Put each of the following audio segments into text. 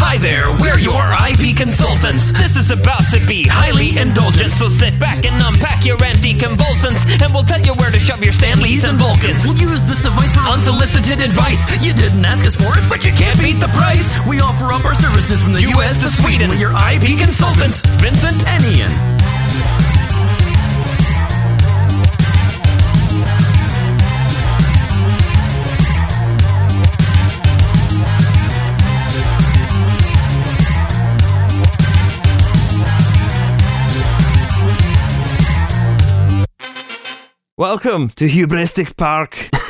Hi there, we're your IP consultants. This is about to be highly indulgent, so sit back and unpack your anticonvulsants, and we'll tell you where to shove your Stanleys and Vulcans. We'll use this device for Unsolicited advice. You didn't ask us for it, but you can't beat the price. We offer up our services from the U.S. to Sweden. We're your IP consultants, Vincent and Ian. Welcome to Hubristic Park.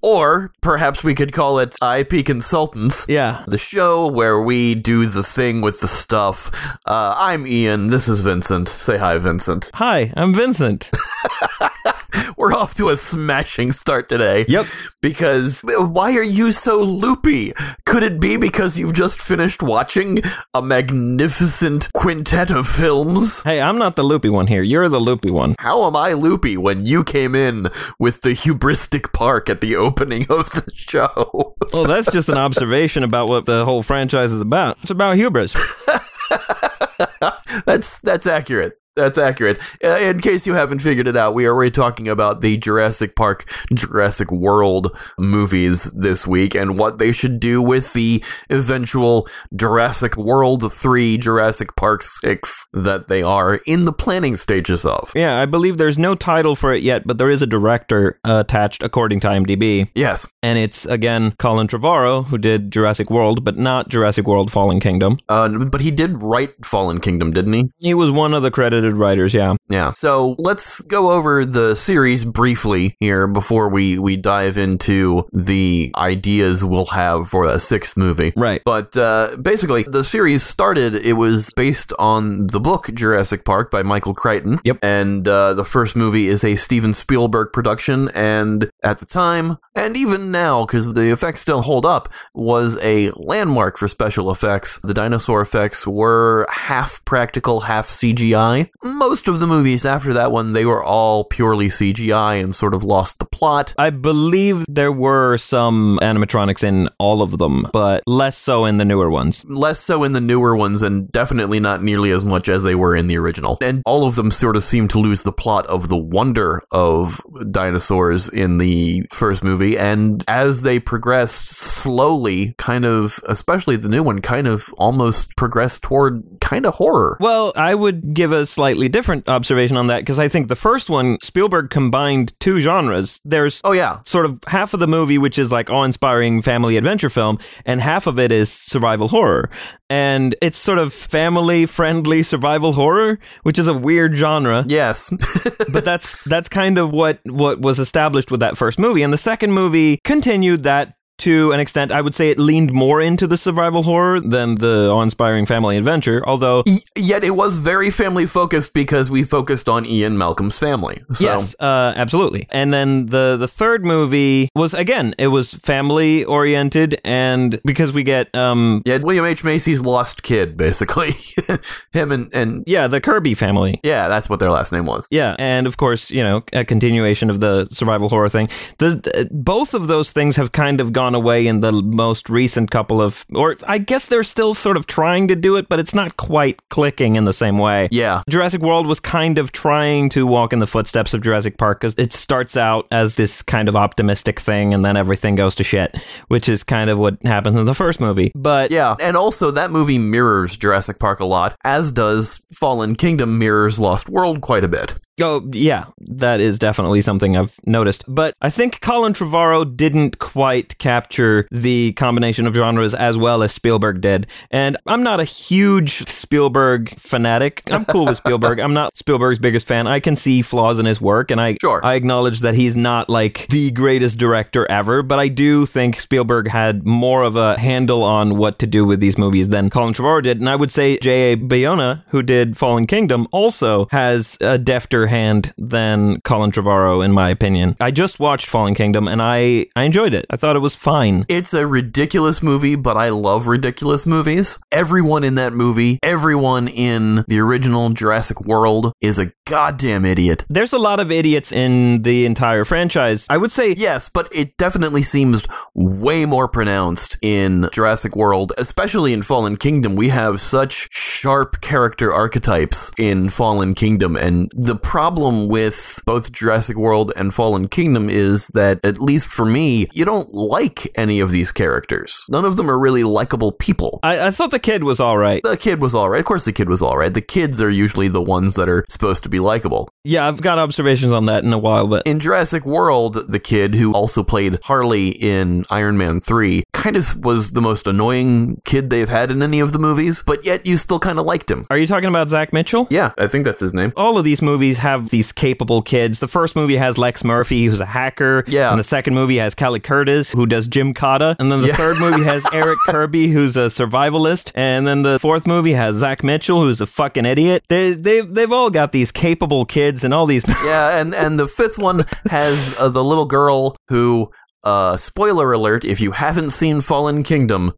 Or perhaps we could call it IP Consultants. Yeah. The show where we do the thing with the stuff. Uh, I'm Ian. This is Vincent. Say hi, Vincent. Hi, I'm Vincent. We're off to a smashing start today. Yep. Because why are you so loopy? Could it be because you've just finished watching a magnificent quintet of films? Hey, I'm not the loopy one here. You're the loopy one. How am I loopy when you came in with the hubristic park at the opening of the show? Well, that's just an observation about what the whole franchise is about. It's about hubris. that's that's accurate. That's accurate. Uh, in case you haven't figured it out, we are already talking about the Jurassic Park, Jurassic World movies this week and what they should do with the eventual Jurassic World 3, Jurassic Park 6 that they are in the planning stages of. Yeah, I believe there's no title for it yet, but there is a director uh, attached according to IMDb. Yes. And it's, again, Colin Trevorrow, who did Jurassic World, but not Jurassic World Fallen Kingdom. Uh, but he did write Fallen Kingdom, didn't he? He was one of the credited writers, yeah. Yeah. So let's go over the series briefly here before we, we dive into the ideas we'll have for a sixth movie. Right. But uh, basically, the series started, it was based on the book Jurassic Park by Michael Crichton. Yep. And uh, the first movie is a Steven Spielberg production. And at the time, and even now, because the effects still hold up, was a landmark for special effects. The dinosaur effects were half practical, half CGI. Most of the movies after that one, they were all purely CGI and sort of lost the plot. I believe there were some animatronics in all of them, but less so in the newer ones. Less so in the newer ones, and definitely not nearly as much as they were in the original. And all of them sort of seem to lose the plot of the wonder of dinosaurs in the first movie. And as they progressed slowly, kind of, especially the new one, kind of almost progressed toward kind of horror. Well, I would give a slightly different observation on that because I think the first one, Spielberg combined two genres. There's oh yeah, sort of half of the movie which is like awe-inspiring family adventure film, and half of it is survival horror. And it's sort of family-friendly survival horror, which is a weird genre. Yes, but that's that's kind of what what was established with that first movie, and the second movie continued that to an extent. I would say it leaned more into the survival horror than the awe-inspiring family adventure, although y- yet it was very family focused because we focused on Ian Malcolm's family. So. Yes, uh, absolutely. And then the the third movie was again, it was family oriented, and because we get um yeah, William H Macy's lost kid, basically him and and yeah, the Kirby family. Yeah, that's what their last name was. Yeah, and of course, you know, a continuation of the survival horror thing. The, both of those things have kind of gone away in the most recent couple of, or I guess they're still sort of trying to do it, but it's not quite clicking in the same way. Yeah. Jurassic World was kind of trying to walk in the footsteps of Jurassic Park because it starts out as this kind of optimistic thing and then everything goes to shit, which is kind of what happens in the first movie. But yeah, and also that movie mirrors Jurassic Park a lot, as does Fallen Kingdom mirrors Lost World quite a bit. Oh, yeah, that is definitely something I've noticed. But I think Colin Trevorrow didn't quite capture the combination of genres as well as Spielberg did. And I'm not a huge Spielberg fanatic. I'm cool with Spielberg. I'm not Spielberg's biggest fan. I can see flaws in his work, and I, sure. I acknowledge that he's not like the greatest director ever, but I do think Spielberg had more of a handle on what to do with these movies than Colin Trevorrow did. And I would say J.A. Bayona, who did Fallen Kingdom, also has a defter hand than Colin Trevorrow, in my opinion. I just watched Fallen Kingdom and I, I enjoyed it. I thought it was fine. It's a ridiculous movie, but I love ridiculous movies. Everyone in that movie, everyone in the original Jurassic World is a goddamn idiot. There's a lot of idiots in the entire franchise. I would say Yes, but it definitely seems way more pronounced in Jurassic World, especially in Fallen Kingdom. We have such sharp character archetypes in Fallen Kingdom, and the problem with both Jurassic World and Fallen Kingdom is that, at least for me, you don't like any of these characters. None of them are really likable people. I, I thought the kid was all right. The kid was alright. Of course, the kid was alright. The kids are usually the ones that are supposed to be likable. Yeah, I've got observations on that in a while, but In Jurassic World, the kid who also played Harley in Iron Man 3 kind of was the most annoying kid they've had in any of the movies, but yet you still kind of liked him. are you talking about Zach Mitchell? Yeah, I think that's his name. all of these movies have these capable kids. The first movie has Lex Murphy, who's a hacker. Yeah. And the second movie has Kelly Curtis, who does Gymkata. And then the Yeah. third movie has Eric Kirby, who's a survivalist. And then the fourth movie has Zach Mitchell, who's a fucking idiot. They, they've, they've all got these capable kids and all these. Yeah, and and the fifth one has uh, the little girl who uh spoiler alert if you haven't seen Fallen Kingdom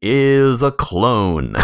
is a clone.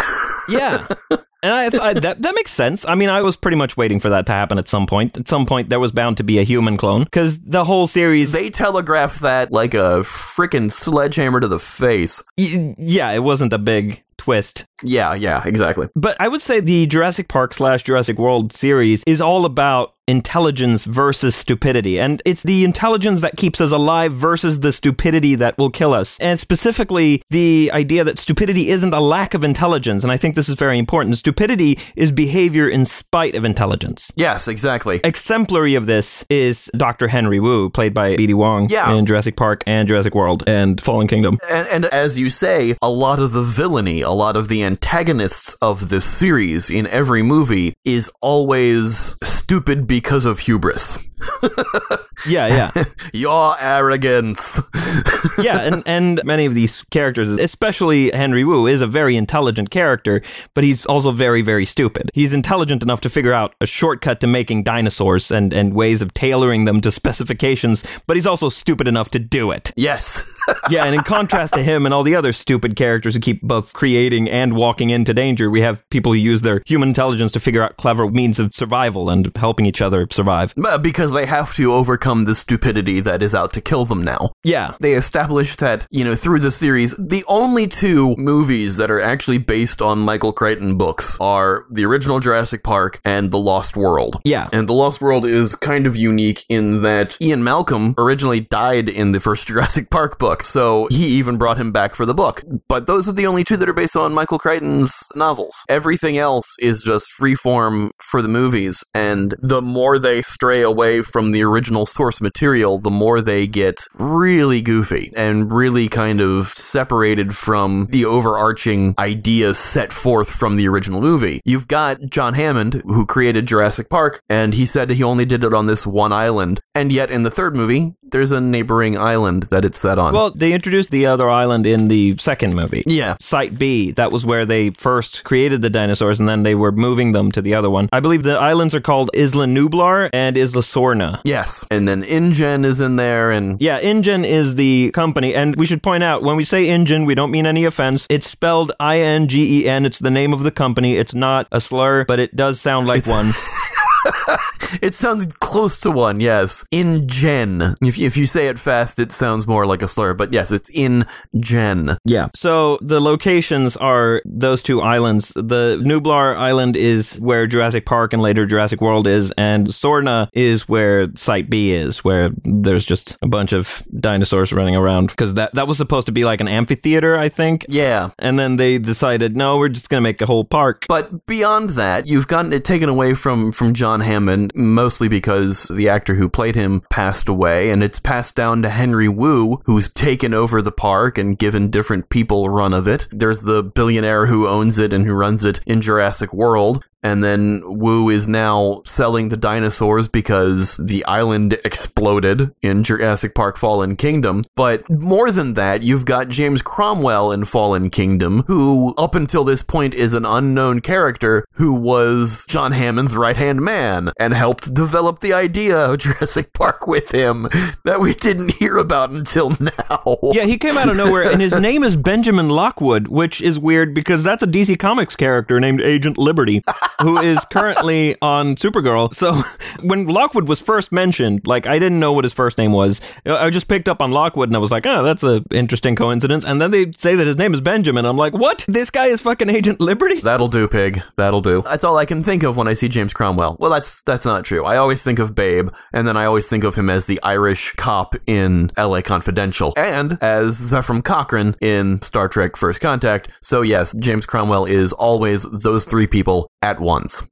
yeah. And I, I that that makes sense. I mean, I was pretty much waiting for that to happen at some point. At some point, there was bound to be a human clone because the whole series. they telegraphed that like a freaking sledgehammer to the face. y- yeah, it wasn't a big twist. Yeah, yeah, exactly. But I would say the Jurassic Park slash Jurassic World series is all about intelligence versus stupidity. And it's the intelligence that keeps us alive versus the stupidity that will kill us. And specifically, the idea that stupidity isn't a lack of intelligence. And I think this is very important. Stupidity is behavior in spite of intelligence. Yes, exactly. Exemplary of this is Dr. Henry Wu, played by B.D. Wong Yeah. in Jurassic Park and Jurassic World and Fallen Kingdom. And, and as you say, a lot of the villainy, a lot of the antagonists of this series in every movie is always stupid because of hubris. Yeah, yeah. Your arrogance. yeah, and, and many of these characters, especially Henry Wu, is a very intelligent character, but he's also very, very stupid. He's intelligent enough to figure out a shortcut to making dinosaurs and, and ways of tailoring them to specifications, but he's also stupid enough to do it. yes. Yeah, and in contrast to him and all the other stupid characters who keep both creating and walking into danger, we have people who use their human intelligence to figure out clever means of survival and helping each other survive. Because they have to overcome the stupidity that is out to kill them now. Yeah, They established that, you know, through the series, the only two movies that are actually based on Michael Crichton books are the original Jurassic Park and The Lost World. yeah. And The Lost World is kind of unique in that Ian Malcolm originally died in the first Jurassic Park book, so he even brought him back for the book. But those are the only two that are based on Michael Crichton's novels. Everything else is just freeform for the movies, and the more they stray away from the original source material, the more they get really goofy and really kind of separated from the overarching ideas set forth from the original movie. You've got John Hammond, who created Jurassic Park, and he said he only did it on this one island. And yet, in the third movie, there's a neighboring island that it's set on. Well, they introduced the other island in the second movie. yeah. Site B, that was where they first created the dinosaurs and then they were moving them to the other one. I believe the islands are called Isla Nublar and Isla Sorna. Yes. And then InGen is in there, and Yeah, InGen is the company, and we should point out when we say InGen, we don't mean any offense. It's spelled I N G E N. It's the name of the company. It's not a slur, but it does sound like one. it sounds close to one, yes. InGen. If, if you say it fast, it sounds more like a slur, but yes, it's InGen. Yeah. So the locations are those two islands. The Nublar Island is where Jurassic Park and later Jurassic World is, and Sorna is where Site B is, where there's just a bunch of dinosaurs running around. Because that, that was supposed to be like an amphitheater, I think. Yeah. And then they decided, no, we're just going to make a whole park. But beyond that, you've gotten it taken away from from John Hammond, mostly because the actor who played him passed away, and it's passed down to Henry Wu, who's taken over the park and given different people run of it. There's the billionaire who owns it and who runs it in Jurassic World. And then Wu is now selling the dinosaurs because the island exploded in Jurassic Park Fallen Kingdom. But more than that, you've got James Cromwell in Fallen Kingdom, who up until this point is an unknown character who was John Hammond's right hand man and helped develop the idea of Jurassic Park with him that we didn't hear about until now. Yeah, he came out of nowhere, and his name is Benjamin Lockwood, which is weird because that's a DC Comics character named Agent Liberty, who is currently on Supergirl. So when Lockwood was first mentioned, like I didn't know what his first name was. I just picked up on Lockwood, and I was like, oh, that's an interesting coincidence. And then they say that his name is Benjamin. I'm like, what? This guy is fucking Agent Liberty? That'll do, pig. That'll do. That's all I can think of when I see James Cromwell. Well, that's that's not true. I always think of Babe, and then I always think of him as the Irish cop in L.A. Confidential, and as Zefram Cochrane in Star Trek: First Contact. So yes, James Cromwell is always those three people at once.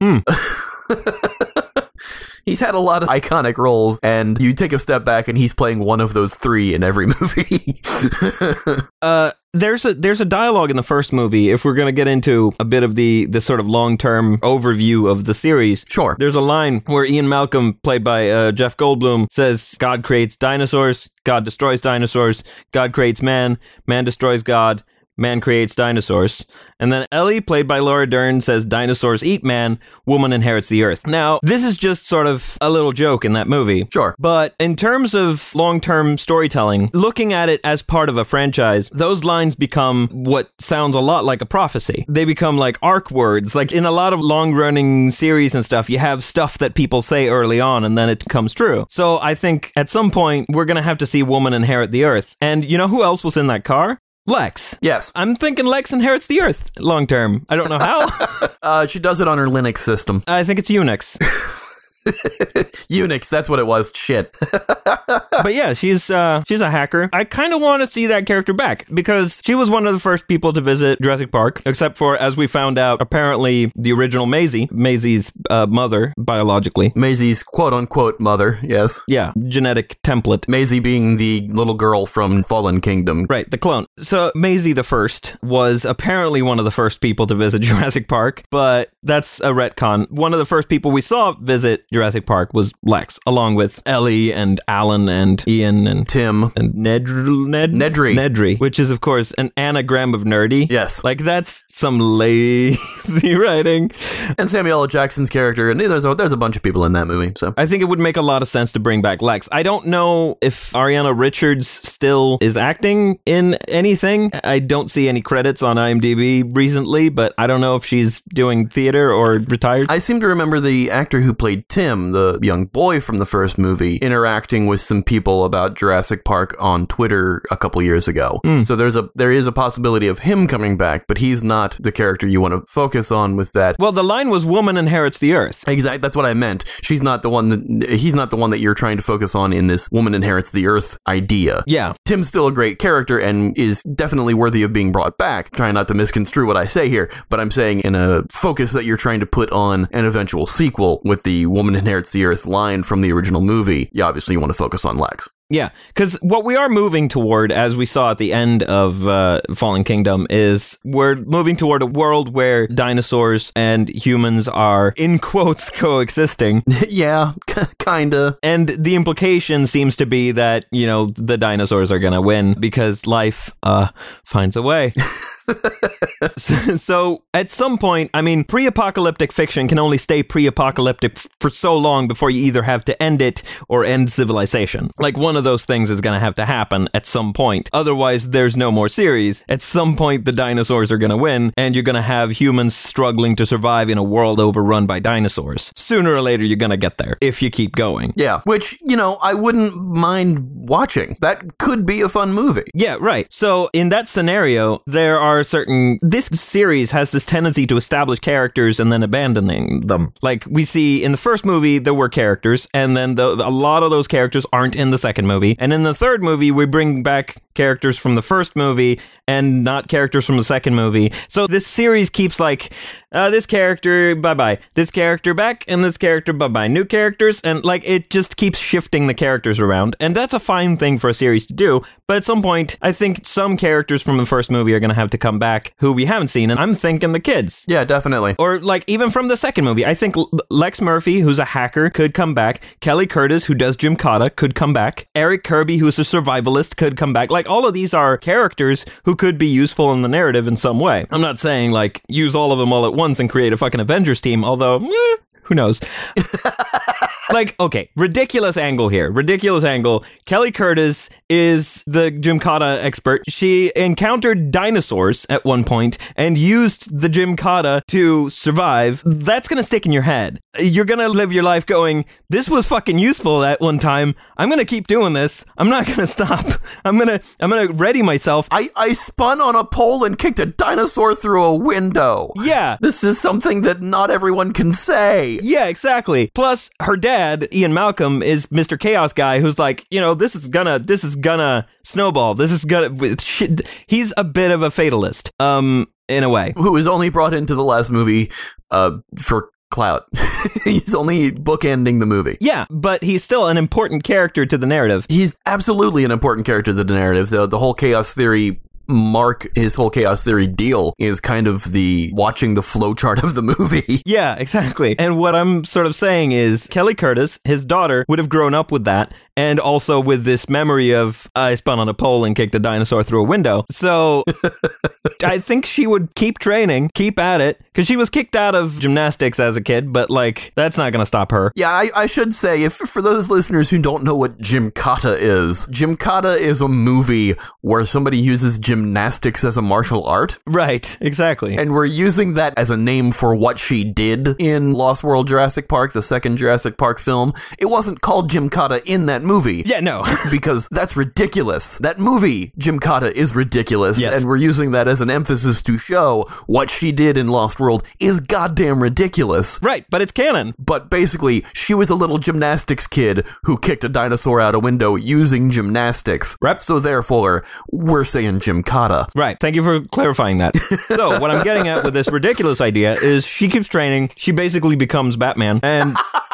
He's had a lot of iconic roles, and you take a step back, and he's playing one of those three in every movie. Uh, there's a there's a dialogue in the first movie. If we're gonna get into a bit of the the sort of long term overview of the series, Sure. There's a line where Ian Malcolm, played by uh, Jeff Goldblum, says, "God creates dinosaurs, God destroys dinosaurs, God creates man, man destroys God." Man creates dinosaurs. And then Ellie, played by Laura Dern, says dinosaurs eat man, woman inherits the earth. Now, this is just sort of a little joke in that movie. Sure. But in terms of long term storytelling, looking at it as part of a franchise, those lines become what sounds a lot like a prophecy. They become like arc words. Like in a lot of long running series and stuff, you have stuff that people say early on and then it comes true. So I think at some point, we're going to have to see woman inherit the earth. And you know who else was in that car? Lex. yes. I'm thinking Lex inherits the earth long term. I don't know how. Uh, she does it on her Linux system. I think it's Unix. Unix, that's what it was. Shit. but yeah, she's uh, she's a hacker. I kind of want to see that character back because she was one of the first people to visit Jurassic Park, except for as we found out, apparently the original Maisie, Maisie's uh, mother biologically. Maisie's quote unquote mother, yes. Yeah, genetic template. Maisie being the little girl from Fallen Kingdom. Right, the clone. So Maisie the first was apparently one of the first people to visit Jurassic Park, but that's a retcon. One of the first people we saw visit Jurassic Park was Lex, along with Ellie and Alan and Ian and Tim. and Ned, Ned Nedry. Nedry, which is of course an anagram of nerdy. Yes. like that's some lazy writing. And Samuel L. Jackson's character, and there's a, there's a bunch of people in that movie. So I think it would make a lot of sense to bring back Lex. I don't know if Ariana Richards still is acting in anything. I don't see any credits on IMDb recently, but I don't know if she's doing theater or retired. I seem to remember the actor who played Tim, the young boy from the first movie, interacting with some people about Jurassic Park on Twitter a couple years ago. Hmm. So there's a there is a possibility of him coming back, but he's not the character you want to focus on with that. well, the line was "Woman inherits the earth." Exactly. That's what I meant. She's not the one that he's not the one that you're trying to focus on in this woman inherits the earth idea. Yeah, Tim's still a great character and is definitely worthy of being brought back. Trying not to misconstrue what I say here, but I'm saying in a focus that you're trying to put on an eventual sequel with the woman inherits the earth line from the original movie. You obviously you want to focus on Lex. Yeah, because what we are moving toward, as we saw at the end of uh, Fallen Kingdom, is we're moving toward a world where dinosaurs and humans are, in quotes, coexisting. yeah, kinda. And the implication seems to be that, you know, the dinosaurs are going to win because life uh, finds a way. so, at some point, I mean, pre apocalyptic fiction can only stay pre apocalyptic f- for so long before you either have to end it or end civilization. Like one of those things is going to have to happen at some point. Otherwise, there's no more series. At some point, the dinosaurs are going to win, and you're going to have humans struggling to survive in a world overrun by dinosaurs. Sooner or later, you're going to get there if you keep going. Yeah, which, you know, I wouldn't mind watching. That could be a fun movie. Yeah, right. So in that scenario, there are certain. This series has this tendency to establish characters and then abandoning them. Like we see in the first movie, there were characters, and then the, a lot of those characters aren't in the second movie. And in the third movie, we bring back characters from the first movie and not characters from the second movie. So this series keeps like uh, this character, bye bye. This character back, and this character, bye bye. New characters, and like it just keeps shifting the characters around. And that's a fine thing for a series to do. But at some point, I think some characters from the first movie are going to have to come back who we haven't seen. And I'm thinking the kids. Yeah, definitely. Or like even from the second movie, I think Lex Murphy, who's a hacker, could come back. Kelly Curtis, who does Gymkata, could come back. Eric Kirby, who's a survivalist, could come back. Like all of these are characters who could be useful in the narrative in some way. I'm not saying like use all of them all at once and create a fucking Avengers team, although eh, who knows? like, okay, ridiculous angle here. Ridiculous angle. Kelly Curtis is the Cotta expert. She encountered dinosaurs at one point and used the Cotta to survive. That's gonna stick in your head. You're gonna live your life going, this was fucking useful at one time. I'm gonna keep doing this. I'm not gonna stop. I'm gonna, I'm gonna ready myself. I, I spun on a pole and kicked a dinosaur through a window. Yeah. This is something that not everyone can say. Yeah, exactly. Plus, her dad, Ian Malcolm, is Mr. Chaos guy who's like, you know, this is gonna, this is gonna snowball. This is gonna, shit. he's a bit of a fatalist, um, in a way. Who was only brought into the last movie, uh, for clout. He's only bookending the movie. Yeah, but he's still an important character to the narrative. He's absolutely an important character to the narrative. The, the whole chaos theory Mark, his whole chaos theory deal is kind of the watching the flowchart of the movie. Yeah, exactly. And what I'm sort of saying is Kelly Curtis, his daughter, would have grown up with that and also with this memory of I spun on a pole and kicked a dinosaur through a window. So I think she would keep training, keep at it, because she was kicked out of gymnastics as a kid, but like that's not going to stop her. Yeah, I, I should say, if for those listeners who don't know what Gymkata is, Gymkata is a movie where somebody uses gymnastics as a martial art. Right, exactly. And we're using that as a name for what she did in Lost World Jurassic Park, the second Jurassic Park film. It wasn't called Gymkata in that movie. Yeah, no. because that's ridiculous. That movie, Jim Gymkata, is ridiculous, Yes. and we're using that as an emphasis to show what she did in Lost World is goddamn ridiculous. right, but it's canon. But basically, she was a little gymnastics kid who kicked a dinosaur out a window using gymnastics. Rep. So therefore, we're saying Jim Gymkata. Right. Thank you for clarifying that. so, what I'm getting at with this ridiculous idea is she keeps training. She basically becomes Batman. And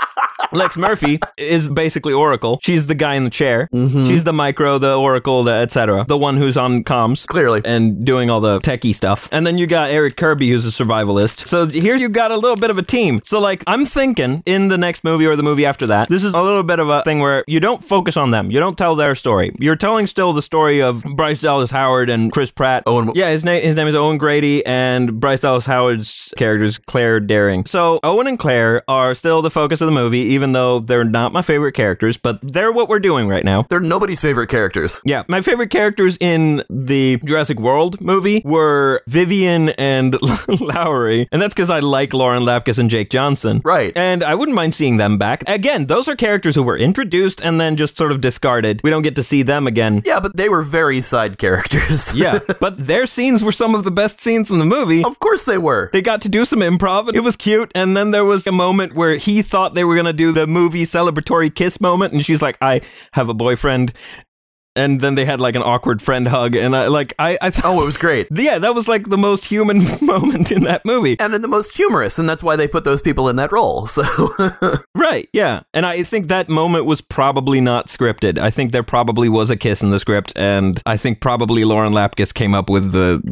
Lex Murphy is basically Oracle. She's the guy in the chair. Mm-hmm. She's the micro, the Oracle, the etc. The one who's on comms. Clearly. And doing all the techie stuff. And then you got Eric Kirby, who's a survivalist. So here you got a little bit of a team. So, like, I'm thinking in the next movie or the movie after that, this is a little bit of a thing where you don't focus on them. You don't tell their story. You're telling still the story of Bryce Dallas Howard and Chris Pratt. Owen- Yeah, his name his name is Owen Grady, and Bryce Dallas Howard's character is Claire Dearing. So Owen and Claire are still the focus of the movie, even though they're not my favorite characters, but they're what we're doing right now. They're nobody's favorite characters. Yeah, my favorite characters in the Jurassic World movie were Vivian and Lowery, and that's because I like Lauren Lapkus and Jake Johnson. Right. And I wouldn't mind seeing them back. Again, those are characters who were introduced and then just sort of discarded. We don't get to see them again. Yeah, but they were very side characters. Yeah, but their scenes were some of the best scenes in the movie. of course they were. They got to do some improv. and It was cute. And then there was a moment where he thought they were going to do the movie celebratory kiss moment. And she's like, I have a boyfriend. And then they had like an awkward friend hug. And I like, I, I thought, Oh, it was great. yeah, that was like the most human moment in that movie. And in the most humorous, and that's why they put those people in that role. So Right. Yeah. And I think that moment was probably not scripted. I think there probably was a kiss in the script. And I think probably Lauren Lapkus came up with the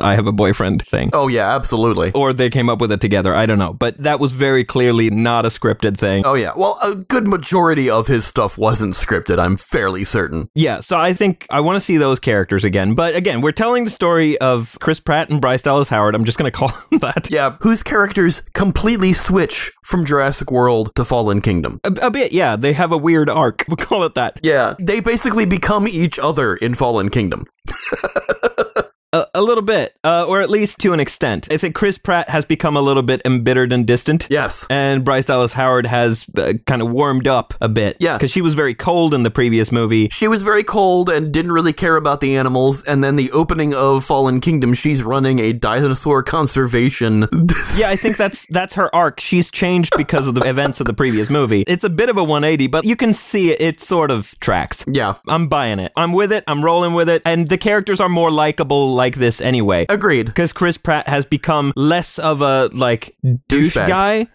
I have a boyfriend thing. Oh yeah, absolutely. Or they came up with it together. I don't know. But that was very clearly not a scripted thing. Oh yeah. Well, a good majority of his stuff wasn't scripted. I'm fairly certain. Yeah, so I think I want to see those characters again. But again, we're telling the story of Chris Pratt and Bryce Dallas Howard. I'm just going to call them that. Yeah, whose characters completely switch from Jurassic World to Fallen Kingdom. A, a bit, yeah. They have a weird arc. We'll call it that. Yeah, they basically become each other in Fallen Kingdom. A, a little bit, uh, or at least to an extent. I think Chris Pratt has become a little bit embittered and distant. Yes. And Bryce Dallas Howard has uh, kind of warmed up a bit. Yeah. Because she was very cold in the previous movie. She was very cold and didn't really care about the animals. And then the opening of Fallen Kingdom, she's running a dinosaur conservation. yeah, I think that's that's her arc. She's changed because of the events of the previous movie. It's a bit of a 180, but you can see it. It sort of tracks. yeah. I'm buying it. I'm with it. I'm rolling with it. And the characters are more likable like this anyway. Agreed. Because Chris Pratt has become less of a like douche Douchebag. guy,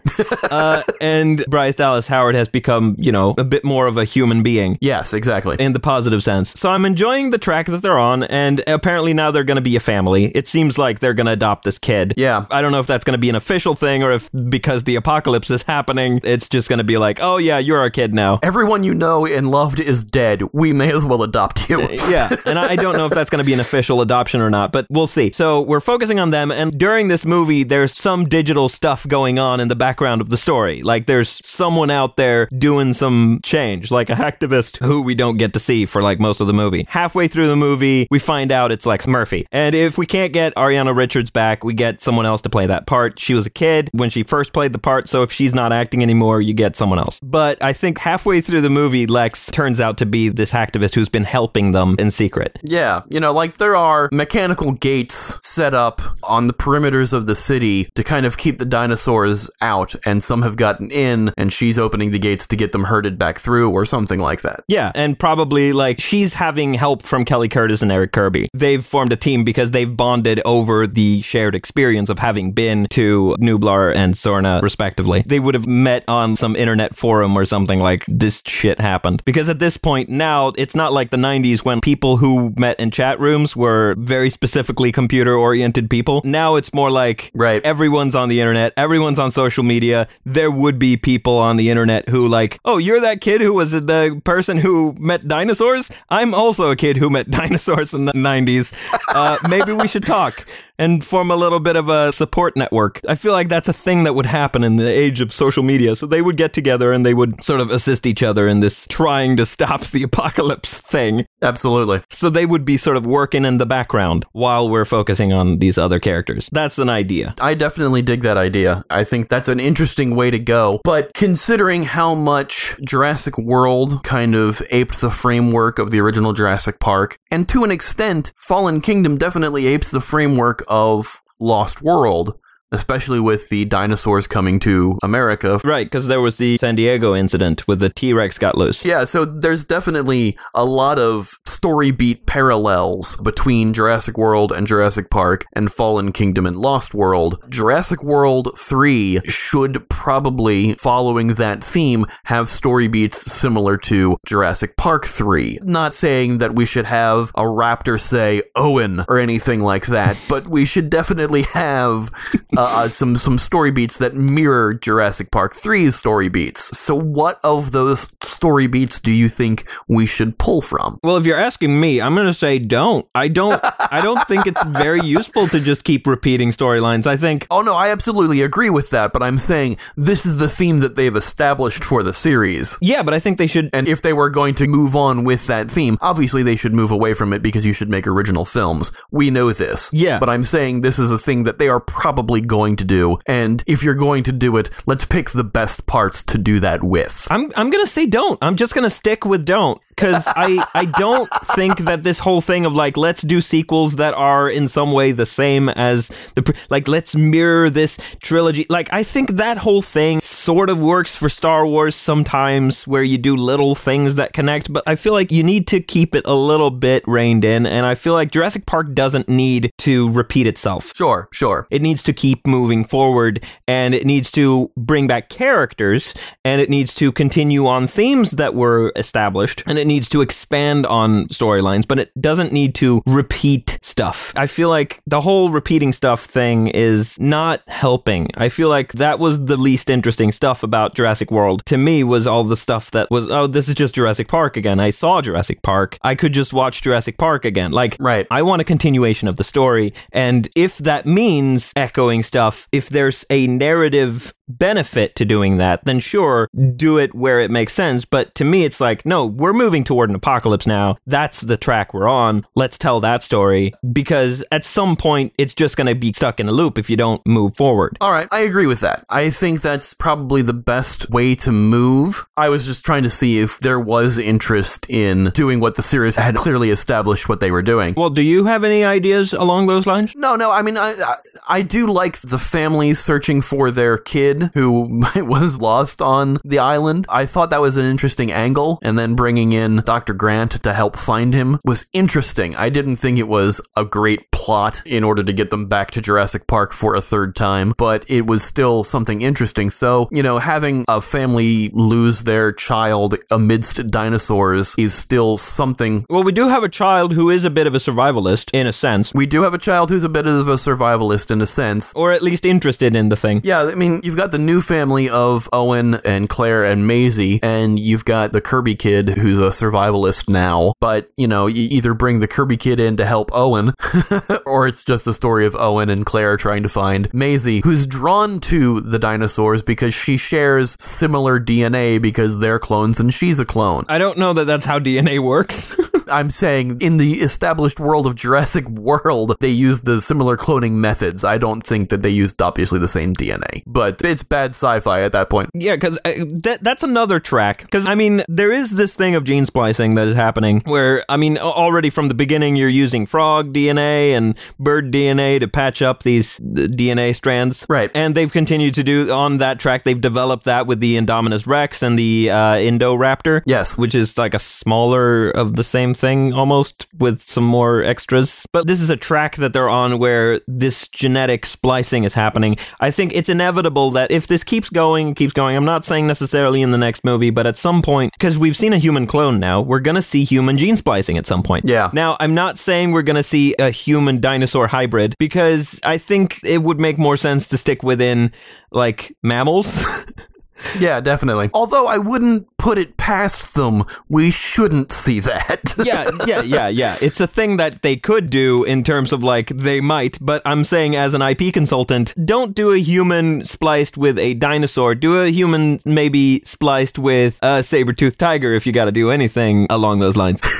uh, and Bryce Dallas Howard has become, you know, a bit more of a human being Yes, exactly. in the positive sense. So I'm enjoying the track that they're on, and apparently now they're going to be a family. It seems like they're going to adopt this kid. Yeah. I don't know if that's going to be an official thing or if because the apocalypse is happening, it's just going to be like, oh yeah, you're our kid now. Everyone you know and loved is dead. We may as well adopt you. yeah, and I I don't know if that's going to be an official adoption or not, but we'll see. So we're focusing on them, and during this movie, there's some digital stuff going on in the background of the story. Like there's someone out there doing some change, like a hacktivist who we don't get to see for like most of the movie. Halfway through the movie, we find out it's Lex Murphy, and if we can't get Ariana Richards back, we get someone else to play that part. She was a kid when she first played the part, so if she's not acting anymore, you get someone else. But I think halfway through the movie, Lex turns out to be this hacktivist who's been helping them in secret. Yeah, you know, like there are mechanical gates set up on the perimeters of the city to kind of keep the dinosaurs out, and some have gotten in, and she's opening the gates to get them herded back through, or something like that. Yeah, and probably like she's having help from Kelly Curtis and Eric Kirby. They've formed a team because they've bonded over the shared experience of having been to Nublar and Sorna, respectively. They would have met on some internet forum or something like this shit happened. Because at this point now, it's not like the 90s when people who met in chat rooms were very specifically computer oriented people. Now it's more like Right. everyone's on the internet, everyone's on social media. There would be people on the internet who like, oh, you're that kid who was the person who met dinosaurs. I'm also a kid who met dinosaurs in the 90s. Uh, maybe we should talk and form a little bit of a support network. I feel like that's a thing that would happen in the age of social media. So they would get together and they would sort of assist each other in this trying to stop the apocalypse thing. Absolutely. So they would be sort of working in the background while we're focusing on these other characters. That's an idea. I definitely dig that idea. I think that's an interesting way to go. But considering how much Jurassic World kind of aped the framework of the original Jurassic Park, and to an extent, Fallen Kingdom definitely apes the framework of Lost World, especially with the dinosaurs coming to America. Right, because there was the San Diego incident with the T Rex got loose. Yeah, so there's definitely a lot of story beat parallels between Jurassic World and Jurassic Park and Fallen Kingdom and Lost World. Jurassic World 3 should probably, following that theme, have story beats similar to Jurassic Park 3. Not saying that we should have a raptor say Owen or anything like that, but we should definitely have uh, uh, some some story beats that mirror Jurassic Park 3's story beats. So, what of those story beats do you think we should pull from? Well, if you're asking me, I'm going to say don't. I don't I don't think it's very useful to just keep repeating storylines. I think Oh no, I absolutely agree with that, but I'm saying this is the theme that they've established for the series. yeah, but I think they should And if they were going to move on with that theme, obviously they should move away from it because you should make original films. We know this. Yeah. But I'm saying this is a thing that they are probably going to do. And if you're going to do it, let's pick the best parts to do that with. I'm I'm gonna say don't. I'm just gonna stick with don't because I I don't think that this whole thing of like let's do sequels that are in some way the same as the like let's mirror this trilogy. Like I think that whole thing sort of works for Star Wars sometimes where you do little things that connect, but I feel like you need to keep it a little bit reined in, and I feel like Jurassic Park doesn't need to repeat itself. Sure, sure. It needs to keep moving forward and it needs to bring back characters and it needs to continue on themes that were established and it needs to expand on storylines, but it doesn't need to repeat stuff. I feel like the whole repeating stuff thing is not helping. I feel like that was the least interesting stuff about Jurassic World to me was all the stuff that was, oh, this is just Jurassic Park again. I saw Jurassic Park. I could just watch Jurassic Park again. Like, Right. I want a continuation of the story. And if that means echoing stuff, if there's a narrative benefit to doing that, then sure, do it where it makes sense. But to me, it's like, no, we're moving toward an apocalypse now. That's the track we're on. Let's tell that story because at some point, it's just going to be stuck in a loop if you don't move forward. All right, I agree with that. I think that's probably the best way to move. I was just trying to see if there was interest in doing what the series had clearly established what they were doing. Well, do you have any ideas along those lines? No, no. I mean, I, I I do like the family searching for their kid who was lost on the island. I thought that was an interesting angle, and then bringing in Dr. Grant to help find him was interesting. I didn't think it was a great plot in order to get them back to Jurassic Park for a third time, but it was still something interesting. So, you know, having a family lose their child amidst dinosaurs is still something. Well, we do have a child who is a bit of a survivalist in a sense, We do have a child who's a bit of a survivalist in a sense. or at least interested in the thing. Yeah, I mean, you've got the new family of Owen and Claire and Maisie, and you've got the Kirby kid who's a survivalist now. But, you know, you either bring the Kirby kid in to help Owen, or it's just the story of Owen and Claire trying to find Maisie, who's drawn to the dinosaurs because she shares similar DNA because they're clones and she's a clone. I don't know that that's how DNA works. I'm saying in the established world of Jurassic World, they used the similar cloning methods. I don't think that they used obviously the same DNA, but it's bad sci-fi at that point. Yeah, because uh, that that's another track. Because I mean, there is this thing of gene splicing that is happening, where I mean, already from the beginning, you're using frog DNA and bird DNA to patch up these DNA strands, Right. And they've continued to do on that track. They've developed that with the Indominus Rex and the uh, Indoraptor, Yes. which is like a smaller of the same thing almost with some more extras. But this is a track that they're on where this genetic splicing is happening. I think it's inevitable that if this keeps going, keeps going, I'm not saying necessarily in the next movie, but at some point, because we've seen a human clone now, we're going to see human gene splicing at some point. Yeah. Now, I'm not saying we're going to see a human dinosaur hybrid because I think it would make more sense to stick within like mammals. Yeah, definitely. Although I wouldn't put it past them, we shouldn't see that. yeah, yeah, yeah, yeah. It's a thing that they could do in terms of like they might, but I'm saying as an IP consultant, don't do a human spliced with a dinosaur. Do a human maybe spliced with a saber-toothed tiger if you got to do anything along those lines.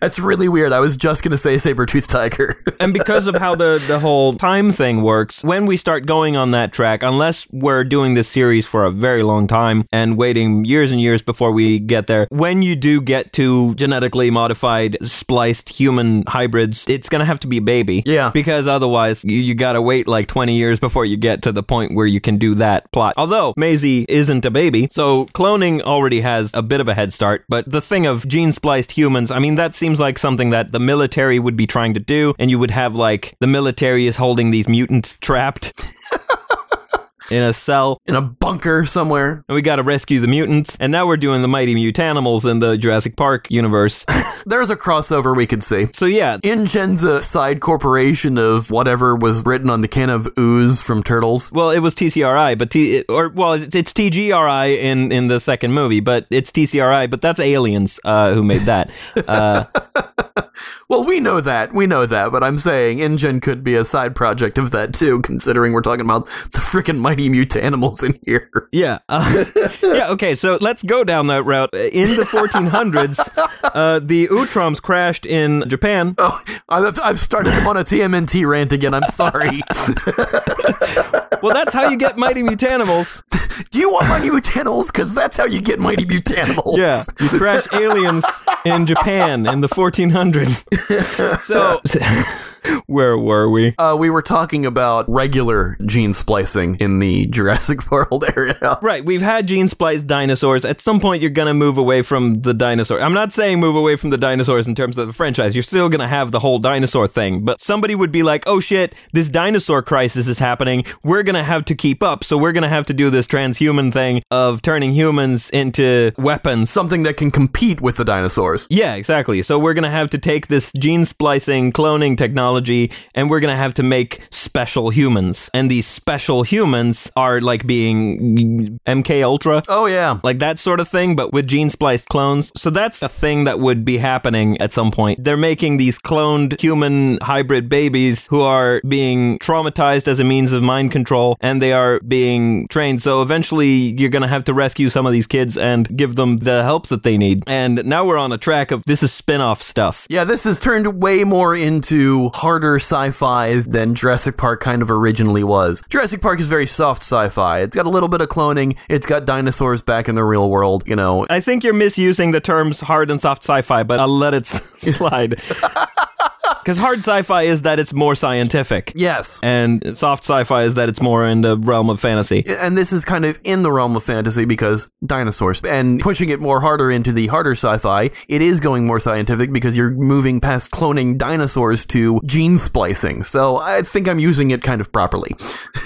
That's really weird. I was just gonna say saber-tooth tiger. and because of how the the whole time thing works, when we start going on that track, unless we're doing this series for a very long time and waiting years and years before we get there, when you do get to genetically modified spliced human hybrids, it's gonna have to be a baby. Yeah. Because otherwise, you, you gotta wait like 20 years before you get to the point where you can do that plot. Although Maisie isn't a baby, so cloning already has a bit of a head start, but the thing of gene spliced humans, I mean, that seems like something that the military would be trying to do, and you would have like the military is holding these mutants trapped. In a cell, In a bunker somewhere. and we got to rescue the mutants. And now we're doing the mighty mutanimals in the Jurassic Park universe. There's a crossover we could see. so yeah, InGen's a side corporation of whatever was written on the can of ooze from Turtles. Well, it was TCRI, but T or well, it's, it's TGRI in in the second movie, but it's TCRI, but that's aliens uh, who made that. Uh, Well, we know that. We know that, but I'm saying InGen could be a side project of that too, considering we're talking about the freaking mighty mutanimals in here. yeah, uh, yeah. Okay, so let's go down that route. In the 1400s, uh, the Utroms crashed in Japan. Oh, I've, I've started on a TMNT rant again. I'm sorry. Well, that's how you get mighty mutanimals. Do you want mighty mutanimals? Because that's how you get mighty mutanimals. Yeah, you crash aliens in Japan in the 1400s. So, where were we? Uh, we were talking about regular gene splicing in the Jurassic World area. Right, we've had gene spliced dinosaurs. At some point, you're going to move away from the dinosaur. I'm not saying move away from the dinosaurs in terms of the franchise. You're still going to have the whole dinosaur thing. But somebody would be like, oh shit, this dinosaur crisis is happening. We're going to have to keep up. So we're going to have to do this transhuman thing of turning humans into weapons. Something that can compete with the dinosaurs. Yeah, exactly. So we're going to have to take this gene splicing cloning technology technology and we're going to have to make special humans. And these special humans are like being MK Ultra. Oh yeah. Like that sort of thing, but with gene spliced clones. So that's a thing that would be happening at some point. They're making these cloned human hybrid babies who are being traumatized as a means of mind control and they are being trained. So eventually you're going to have to rescue some of these kids and give them the help that they need. And now we're on a track of this is spin off stuff. Yeah, this has turned way more into harder sci-fi than Jurassic Park kind of originally was. Jurassic Park is very soft sci-fi. It's got a little bit of cloning. It's got dinosaurs back in the real world, you know. I think you're misusing the terms hard and soft sci fi, but I'll let it slide. Because hard sci fi is that it's more scientific. Yes. And soft sci fi is that it's more in the realm of fantasy. And this is kind of in the realm of fantasy because dinosaurs. And pushing it more harder into the harder sci-fi, it is going more scientific because you're moving past cloning dinosaurs to gene splicing. So I think I'm using it kind of properly.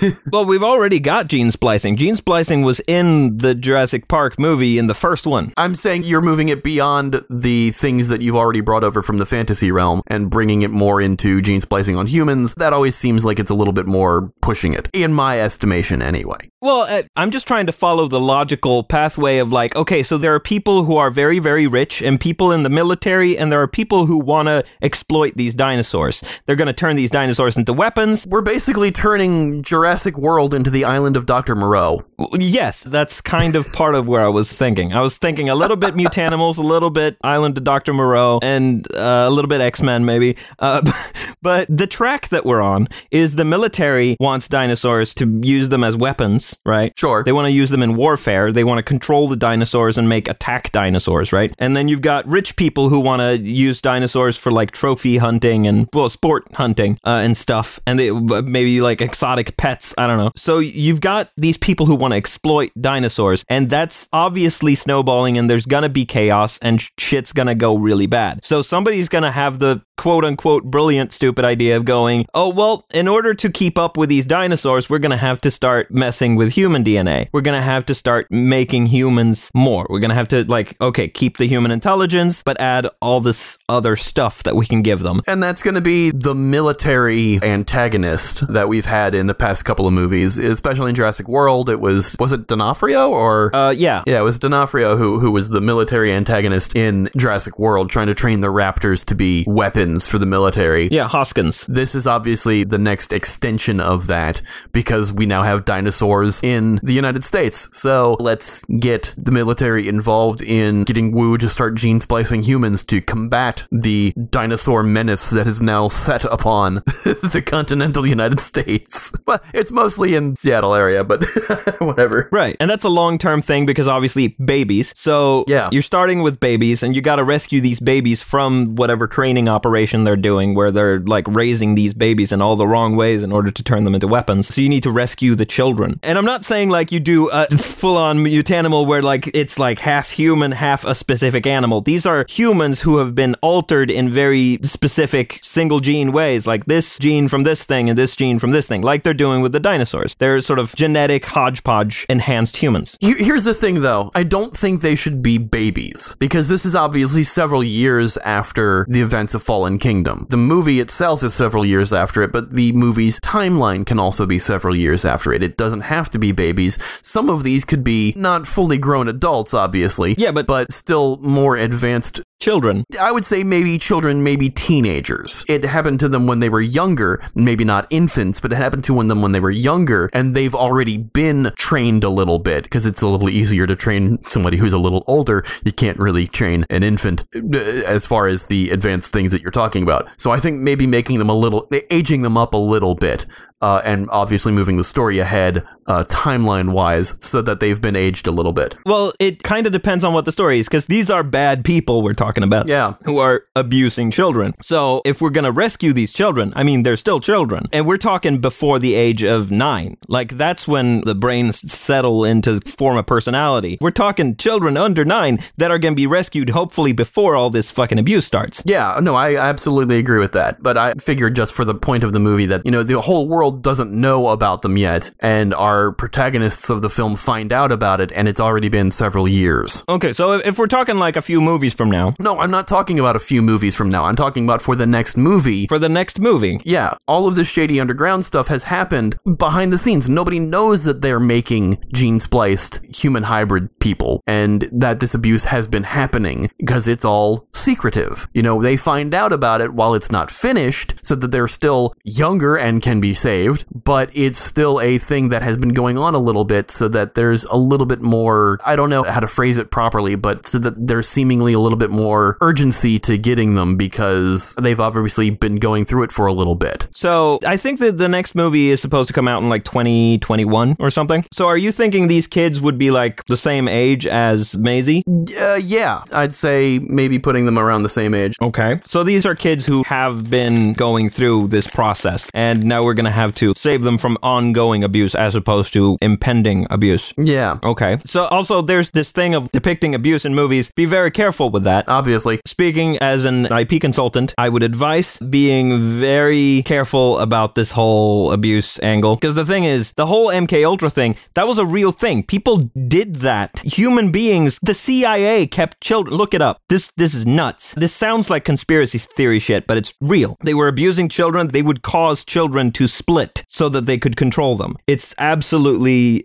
Well, we've already got gene splicing. Gene splicing was in the Jurassic Park movie in the first one. I'm saying you're moving it beyond the things that you've already brought over from the fantasy realm and bringing it more into gene splicing on humans. That always seems like it's a little bit more pushing it, in my estimation, anyway. Well, uh, I'm just trying to follow the logical pathway of like, okay, so there are people who are very, very rich and people in the military, and there are people who want to exploit these dinosaurs. They're going to turn these dinosaurs into weapons. We're basically turning Jurassic World into the island of Dr. Moreau. Yes, that's kind of part of where I was thinking. I was thinking a little bit Mutanimals, a little bit Island of Dr. Moreau, and uh, a little bit X Men, maybe. Uh, but the track that we're on is the military wants dinosaurs to use them as weapons, right? Sure. They want to use them in warfare. They want to control the dinosaurs and make attack dinosaurs, right? And then you've got rich people who want to use dinosaurs for like trophy hunting and, well, sport hunting uh, and stuff. And they, maybe like exotic pets. I don't know. So you've got these people who want to exploit dinosaurs. And that's obviously snowballing and there's going to be chaos and shit's going to go really bad. So somebody's going to have the quote unquote brilliant stupid idea of going, oh, well, in order to keep up with these dinosaurs, we're going to have to start messing with human DNA. We're going to have to start making humans more. We're going to have to, like, okay, keep the human intelligence, but add all this other stuff that we can give them. And that's going to be the military antagonist that we've had in the past couple of movies, especially in Jurassic World. It was was it D'Onofrio or Uh, yeah. yeah, it was D'Onofrio who who was the military antagonist in Jurassic World, trying to train the raptors to be weapons for the military. Yeah, Hoskins. This is obviously the next extension of that because we now have dinosaurs in the United States. So let's get the military involved in getting Wu to start gene splicing humans to combat the dinosaur menace that is now set upon the continental United States. Well, it's mostly in Seattle area, but whatever. Right. And that's a long term thing because obviously babies. So Yeah. you're starting with babies and you got to rescue these babies from whatever training operation they're doing where they're like raising these babies in all the wrong ways in order to turn them into weapons. So you need to rescue the children. And I'm not saying like you do a full on mutanimal where like it's like half human, half a specific animal. These are humans who have been altered in very specific single gene ways, like this gene from this thing and this gene from this thing, like they're doing with the dinosaurs. They're sort of genetic hodgepodge enhanced humans. Here's the thing, though. I don't think they should be babies because this is obviously several years after the events of Fallen Kingdom. The movie itself is several years after it, but the movie's timeline can also be several years after it. It doesn't have to be babies. Some of these could be not fully grown adults, obviously. Yeah, but- but still more advanced Children. I would say maybe children, maybe teenagers. It happened to them when they were younger, maybe not infants, but it happened to them when they were younger, and they've already been trained a little bit because it's a little easier to train somebody who's a little older. You can't really train an infant uh, as far as the advanced things that you're talking about. So I think maybe making them a little, aging them up a little bit. Uh, and obviously moving the story ahead uh, timeline wise so that they've been aged a little bit. Well, it kind of depends on what the story is because these are bad people we're talking about. Yeah. Who are abusing children. So if we're going to rescue these children, I mean, they're still children. And we're talking before the age of nine. Like that's when the brains settle into form a personality. We're talking children under nine that are going to be rescued hopefully before all this fucking abuse starts. Yeah, no, I absolutely agree with that. But I figured just for the point of the movie that, you know, the whole world doesn't know about them yet, and our protagonists of the film find out about it, and it's already been several years. Okay, so if- if we're talking like a few movies from now, No, I'm not talking about a few movies from now. I'm talking about for the next movie. for the next movie, yeah, all of this shady underground stuff has happened behind the scenes. Nobody knows that they're making gene spliced human hybrid people and that this abuse has been happening because it's all secretive. You know, they find out about it while it's not finished so that they're still younger and can be saved, but it's still a thing that has been going on a little bit so that there's a little bit more, I don't know how to phrase it properly, but so that there's seemingly a little bit more urgency to getting them because they've obviously been going through it for a little bit. So I think that the next movie is supposed to come out in like 2021 or something. So are you thinking these kids would be like the same age as Maisie? Uh, yeah, I'd say maybe putting them around the same age. Okay. So these are kids who have been going through this process and now we're going to have to save them from ongoing abuse as opposed to impending abuse. Yeah, Okay. So also there's this thing of depicting abuse in movies. Be very careful with that. obviously. Speaking as an IP consultant, I would advise being very careful about this whole abuse angle. Because the thing is, the whole MK Ultra thing, that was a real thing. People did that. Human beings, the CIA kept children. Look it up. This this is nuts. This sounds like conspiracy theory shit, but it's real. They were abusing children. They would cause children to split so that they could control them. It's absolutely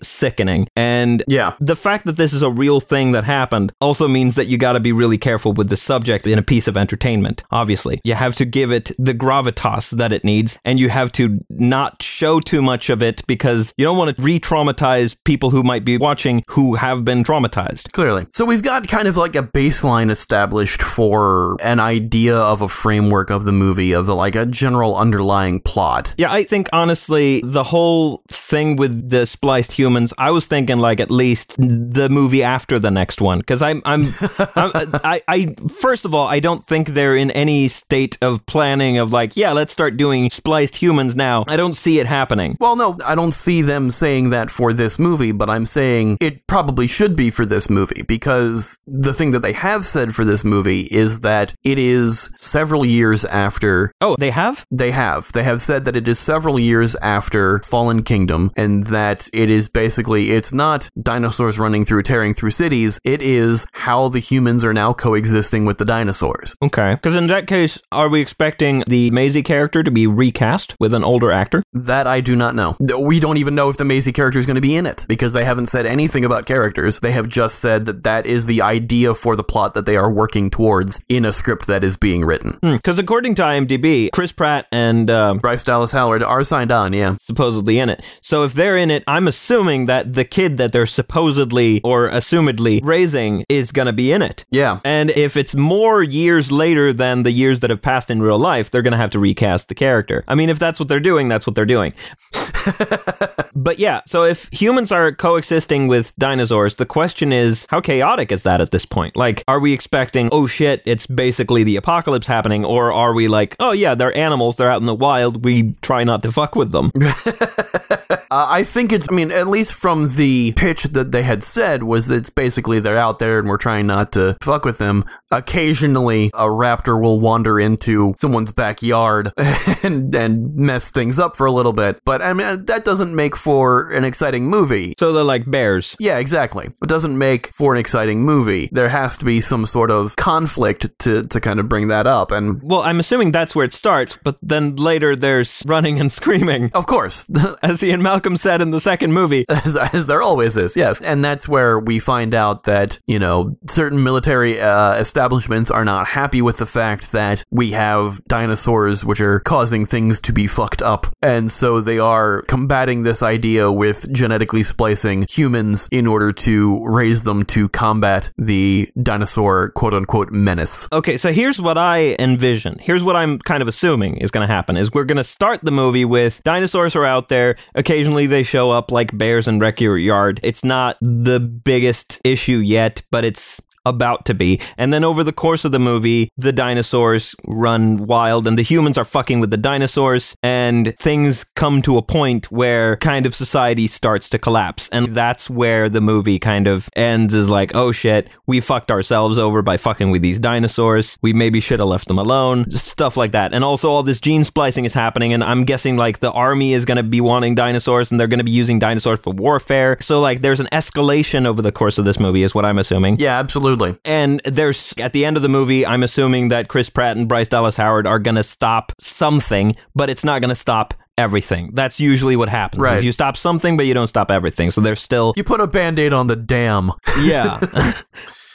sickening. And Yeah. the fact that this is a real thing that happened also means that you got to be really careful with the subject in a piece of entertainment. Obviously, you have to give it the gravitas that it needs, and you have to not show too much of it because you don't want to re-traumatize people who might be watching who have been traumatized. Clearly. So we've got kind of like a baseline established for an idea of a framework of the movie, of like a general underlying plot. Yeah, I think honestly, the whole thing with the spliced humans, I was thinking like at least the movie after the next one because I'm, I'm, I'm I, I, first of all, I don't think they're in any state of planning of like, yeah, let's start doing spliced humans now. I don't see it happening. Well, no, I don't see them saying that for this movie, but I'm saying it probably should be for this movie because the thing that they have said for this movie is that it is several years after Oh, they have? They have. They have said that it is several years after Fallen Kingdom and that it is basically, it's not dinosaurs running through, tearing through cities. It is how the humans are now coexisting with the dinosaurs. Okay. Because in that case, are we expecting the Maisie character to be recast with an older actor? That I do not know. We don't even know if the Maisie character is going to be in it because they haven't said anything about characters. They have just said that that is the idea for the plot that they are working towards in a script that is being written. Because according to IMDb, Chris Pratt and uh, Bryce Dallas Howard are signed on, yeah. supposedly in it. So if they're in it, I'm assuming that the kid that they're supposedly or assumedly raising is going to be in it. Yeah. And if it's more years later than the years that have passed in real life, they're going to have to recast the character. I mean, if that's what they're doing, that's what they're doing. but yeah, so if humans are coexisting with dinosaurs, the question is, how chaotic is that at this point? Like, are we expecting, oh shit, it's basically the apocalypse happening? Or are we like, oh yeah, they're animals, they're out in the wild, we try not to fuck with them? Uh, I think it's, I mean, at least from the pitch that they had said, was that it's basically they're out there and we're trying not to fuck with them. Occasionally, a raptor will wander into someone's backyard and, and mess things up for a little bit. But I mean, that doesn't make for an exciting movie. So they're like bears. Yeah, exactly. It doesn't make for an exciting movie. There has to be some sort of conflict to, to kind of bring that up. And Well, I'm assuming that's where it starts, but then later there's running and screaming. of course, As Ian Malcolm said in the second movie. as, as there always is, yes. And that's where we find out that, you know, certain military uh, establishments are not happy with the fact that we have dinosaurs which are causing things to be fucked up. And so they are combating this idea with genetically splicing humans in order to raise them to combat the dinosaur quote unquote menace. Okay, so here's what I envision. Here's what I'm kind of assuming is going to happen is we're going to start the movie with dinosaurs are out there. Occasionally they show up like bears and wreck your yard. It's not the biggest issue yet, but it's about to be. And then over the course of the movie, the dinosaurs run wild and the humans are fucking with the dinosaurs and things come to a point where kind of society starts to collapse. And that's where the movie kind of ends is like, oh shit, we fucked ourselves over by fucking with these dinosaurs. We maybe should have left them alone. Stuff like that. And also all this gene splicing is happening and I'm guessing like the army is going to be wanting dinosaurs and they're going to be using dinosaurs for warfare. So like there's an escalation over the course of this movie is what I'm assuming. Yeah, absolutely. And there's at the end of the movie, I'm assuming that Chris Pratt and Bryce Dallas Howard are going to stop something, but it's not going to stop everything. That's usually what happens. Right. You stop something, but you don't stop everything. So there's still You put a band-aid on the dam. yeah.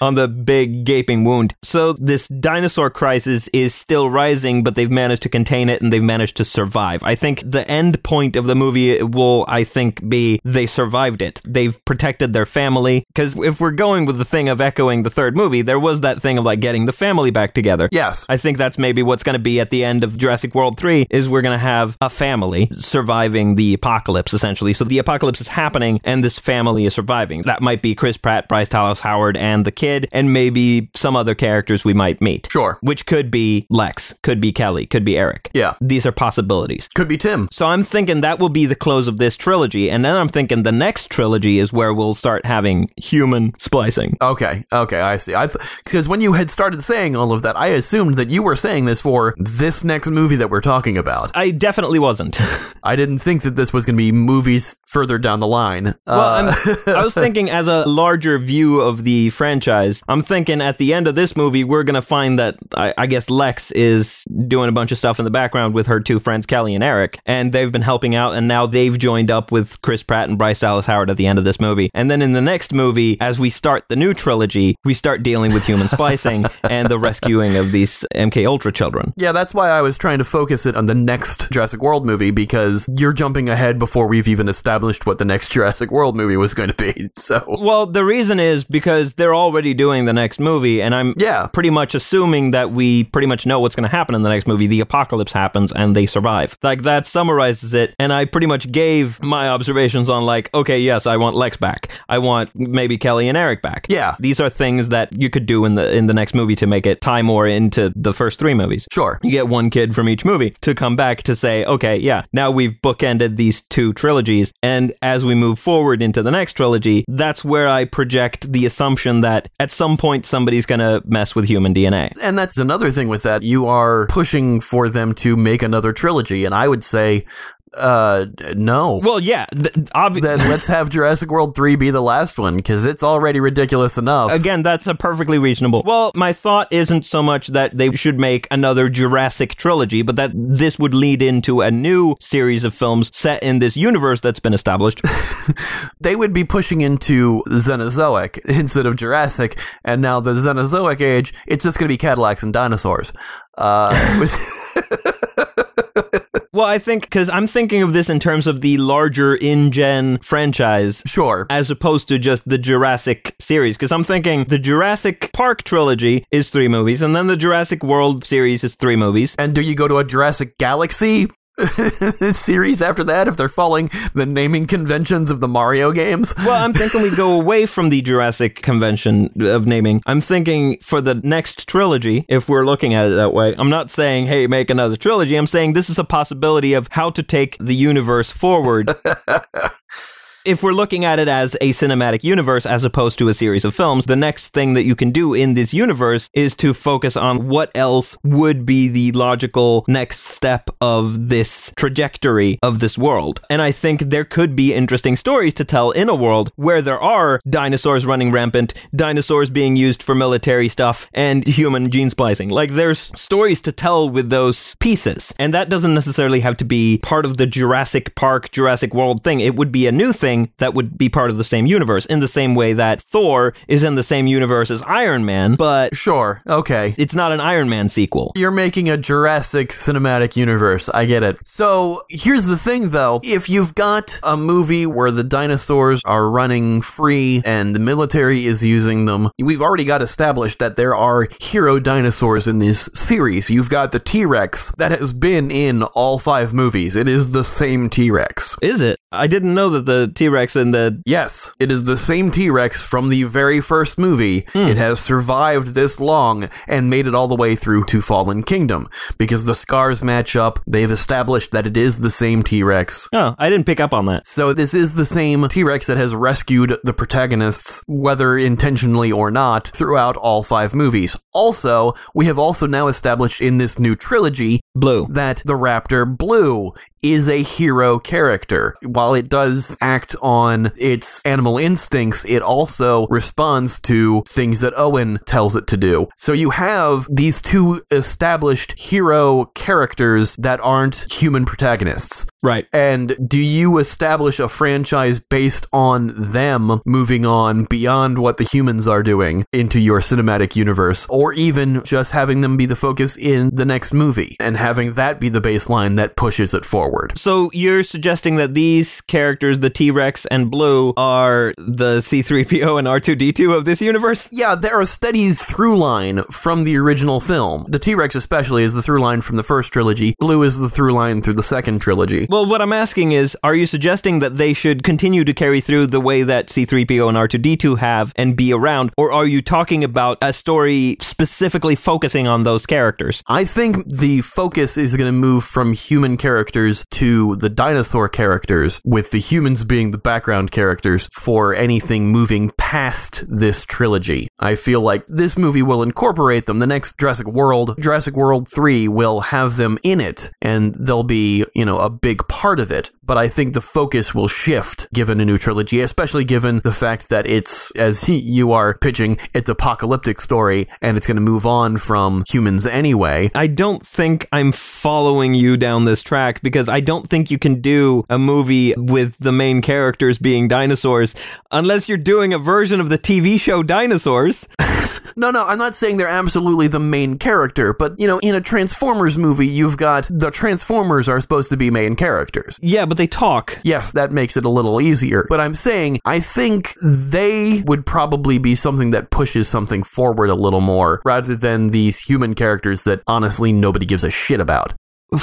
on the big gaping wound. So this dinosaur crisis is still rising, but they've managed to contain it and they've managed to survive. I think the end point of the movie will, I think, be they survived it. They've protected their family. Because if we're going with the thing of echoing the third movie, there was that thing of like getting the family back together. Yes. I think that's maybe what's going to be at the end of Jurassic World 3 is we're going to have a family surviving the apocalypse essentially. So the apocalypse is happening and this family is surviving. That might be Chris Pratt, Bryce Dallas Howard and the kid and maybe some other characters we might meet. Sure. Which could be Lex, could be Kelly, could be Eric. Yeah. These are possibilities. Could be Tim. So I'm thinking that will be the close of this trilogy and then I'm thinking the next trilogy is where we'll start having human splicing. Okay, okay, I see. I because when you had started saying all of that, I assumed that you were saying this for this next movie that we're talking about. I definitely wasn't. I didn't think that this was going to be movies further down the line. Well, Uh, I'm, was thinking as a larger view of the franchise, I'm thinking at the end of this movie, we're going to find that I, I guess Lex is doing a bunch of stuff in the background with her two friends, Kelly and Eric, and they've been helping out, and now they've joined up with Chris Pratt and Bryce Dallas Howard at the end of this movie. And then in the next movie, as we start the new trilogy, we start dealing with human splicing and the rescuing of these MK Ultra children. yeah, that's why I was trying to focus it on the next Jurassic World movie because you're jumping ahead before we've even established what the next Jurassic World movie was going to be. So, Well, the reason is because they're already doing the next movie, and I'm Yeah. pretty much assuming that we pretty much know what's going to happen in the next movie. The apocalypse happens and they survive. Like that summarizes it, and I pretty much gave my observations on like, okay, yes, I want Lex back. I want maybe Kelly and Eric back. Yeah. these are things that you could do in the in the next movie to make it tie more into the first three movies. sure. You get one kid from each movie to come back to say, okay, yeah, now we've bookended these two trilogies. And as we move forward into the next trilogy, that's where I project the assumption that at some point somebody's going to mess with human DNA. And that's another thing with that. You are pushing for them to make another trilogy, and I would say, uh, no. Well, yeah, th- obvi- then let's have Jurassic World 3 be the last one because it's already ridiculous enough. Again, that's a perfectly reasonable. Well, my thought isn't so much that they should make another Jurassic trilogy, but that this would lead into a new series of films set in this universe that's been established. They would be pushing into Xenozoic instead of Jurassic, and now the Xenozoic age, it's just going to be Cadillacs and dinosaurs. Uh, with- Well, I think because I'm thinking of this in terms of the larger InGen franchise. sure. As opposed to just the Jurassic series, because I'm thinking the Jurassic Park trilogy is three movies, and then the Jurassic World series is three movies. And do you go to a Jurassic Galaxy series after that if they're following the naming conventions of the Mario games? Well, I'm thinking we go away from the Jurassic convention of naming. I'm thinking for the next trilogy, if we're looking at it that way, I'm not saying, hey, make another trilogy. I'm saying this is a possibility of how to take the universe forward. If we're looking at it as a cinematic universe as opposed to a series of films, the next thing that you can do in this universe is to focus on what else would be the logical next step of this trajectory of this world. And I think there could be interesting stories to tell in a world where there are dinosaurs running rampant, dinosaurs being used for military stuff, and human gene splicing. Like there's stories to tell with those pieces. And that doesn't necessarily have to be part of the Jurassic Park, Jurassic World thing. It would be a new thing that would be part of the same universe in the same way that Thor is in the same universe as Iron Man, but Sure. Okay. it's not an Iron Man sequel. You're making a Jurassic cinematic universe. I get it. So here's the thing though. If you've got a movie where the dinosaurs are running free and the military is using them, we've already got established that there are hero dinosaurs in this series. You've got the T Rex that has been in all five movies. It is the same T Rex. Is it? I didn't know that the T Rex in the. Yes, it is the same T Rex from the very first movie. Hmm. It has survived this long and made it all the way through to Fallen Kingdom because the scars match up. They've established that it is the same T Rex. Oh, I didn't pick up on that. So this is the same T-Rex that has rescued the protagonists, whether intentionally or not, throughout all five movies. Also, we have also now established in this new trilogy Blue. that the Raptor Blue is a hero character. While it does act on its animal instincts, it also responds to things that Owen tells it to do. So you have these two established hero characters that aren't human protagonists. Right. And do you establish a franchise based on them moving on beyond what the humans are doing into your cinematic universe, or even just having them be the focus in the next movie and having that be the baseline that pushes it forward? So you're suggesting that these characters, the T Rex and Blue, are the C3PO and R2D2 of this universe? Yeah, they're a steady through line from the original film. The T Rex, especially, is the through line from the first trilogy. Blue is the through line through the second trilogy. Well, what I'm asking is, are you suggesting that they should continue to carry through the way that C3PO and R2D2 have and be around, or are you talking about a story specifically focusing on those characters? I think the focus is going to move from human characters to the dinosaur characters, with the humans being the background characters for anything moving past this trilogy. I feel like this movie will incorporate them. The next Jurassic World, Jurassic World 3, will have them in it, and they'll be, you know, a big part of it. But I think the focus will shift given a new trilogy, especially given the fact that it's, as you are pitching, it's apocalyptic story, and it's going to move on from humans anyway. I don't think I'm following you down this track because I don't think you can do a movie with the main characters being dinosaurs unless you're doing a version of the TV show Dinosaurs. No, no, I'm not saying they're absolutely the main character, but you know, in a Transformers movie, you've got the Transformers are supposed to be main characters. yeah, but they talk. Yes, that makes it a little easier. But I'm saying, I think they would probably be something that pushes something forward a little more rather than these human characters that honestly nobody gives a shit about.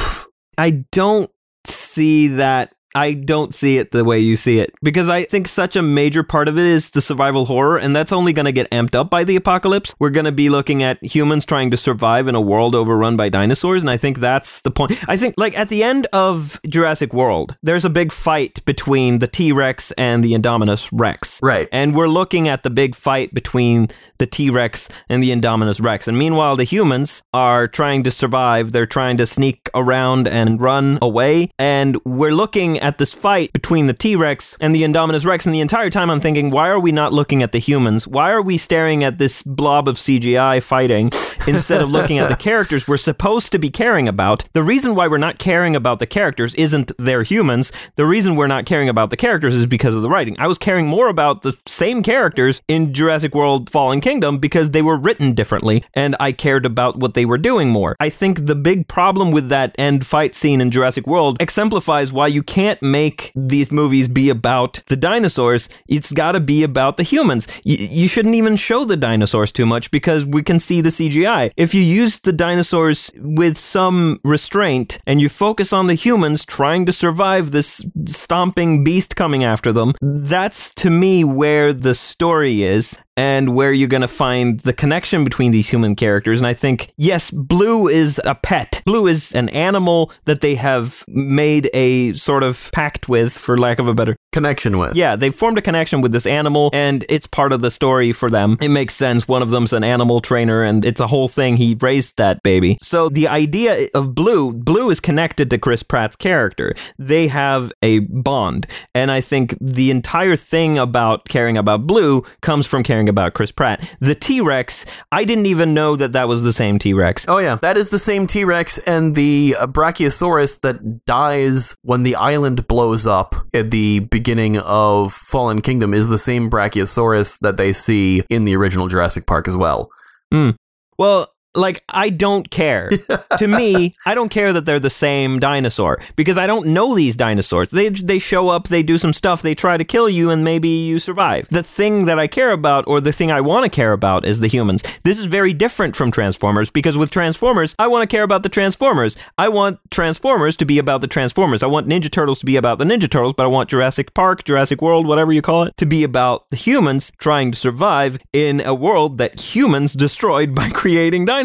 I don't see that. I don't see it the way you see it because I think such a major part of it is the survival horror, and that's only going to get amped up by the apocalypse. We're going to be looking at humans trying to survive in a world overrun by dinosaurs, and I think that's the point. I think, like, at the end of Jurassic World, there's a big fight between the T Rex and the Indominus Rex. Right. And we're looking at the big fight between the T Rex and the Indominus Rex. And meanwhile, the humans are trying to survive. They're trying to sneak around and run away. And we're looking at this fight between the T Rex and the Indominus Rex. And the entire time I'm thinking, why are we not looking at the humans? Why are we staring at this blob of CGI fighting instead of looking at the characters we're supposed to be caring about? The reason why we're not caring about the characters isn't they're humans. The reason we're not caring about the characters is because of the writing. I was caring more about the same characters in Jurassic World Fallen Kingdom because they were written differently and I cared about what they were doing more. I think the big problem with that end fight scene in Jurassic World exemplifies why you can't make these movies be about the dinosaurs. It's got to be about the humans. Y- you shouldn't even show the dinosaurs too much because we can see the CGI. If you use the dinosaurs with some restraint and you focus on the humans trying to survive this stomping beast coming after them, that's to me where the story is and where you're going to find the connection between these human characters. And I think, yes, Blue is a pet. Blue is an animal that they have made a sort of pact with, for lack of a better. Connection with. Yeah, they've formed a connection with this animal, and it's part of the story for them. It makes sense. One of them's an animal trainer, and it's a whole thing. He raised that baby. So the idea of Blue, Blue is connected to Chris Pratt's character. They have a bond. And I think the entire thing about caring about Blue comes from caring about Chris Pratt. The T Rex, I didn't even know that that was the same T Rex. Oh yeah, that is the same T Rex and the uh, Brachiosaurus that dies when the island blows up at the beginning of Fallen Kingdom is the same Brachiosaurus that they see in the original Jurassic Park as well. Hmm. Well, like I don't care. to me, I don't care that they're the same dinosaur because I don't know these dinosaurs. They they show up, they do some stuff, they try to kill you and maybe you survive. The thing that I care about or the thing I want to care about is the humans. This is very different from Transformers because with Transformers, I want to care about the Transformers. I want Transformers to be about the Transformers. I want Ninja Turtles to be about the Ninja Turtles, but I want Jurassic Park, Jurassic World, whatever you call it, to be about the humans trying to survive in a world that humans destroyed by creating dinosaurs.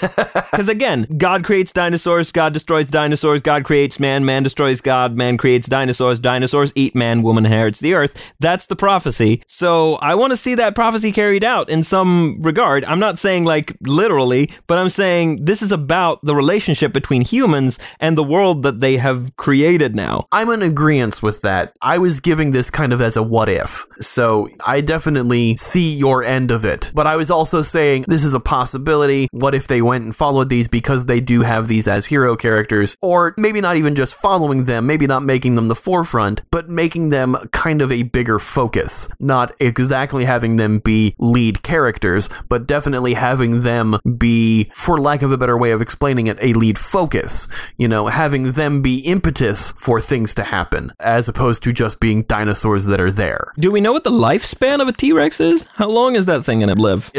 Because again, God creates dinosaurs, God destroys dinosaurs, God creates man, man destroys God, man creates dinosaurs, dinosaurs eat man, woman inherits the earth. That's the prophecy. So I want to see that prophecy carried out in some regard. I'm not saying like literally, but I'm saying this is about the relationship between humans and the world that they have created now. I'm in agreement with that. I was giving this kind of as a what if. So I definitely see your end of it. But I was also saying this is a possibility. What if they went and followed these because they do have these as hero characters? Or maybe not even just following them, maybe not making them the forefront, but making them kind of a bigger focus. Not exactly having them be lead characters, but definitely having them be, for lack of a better way of explaining it, a lead focus. You know, having them be impetus for things to happen, as opposed to just being dinosaurs that are there. Do we know what the lifespan of a T Rex is? How long is that thing going to live?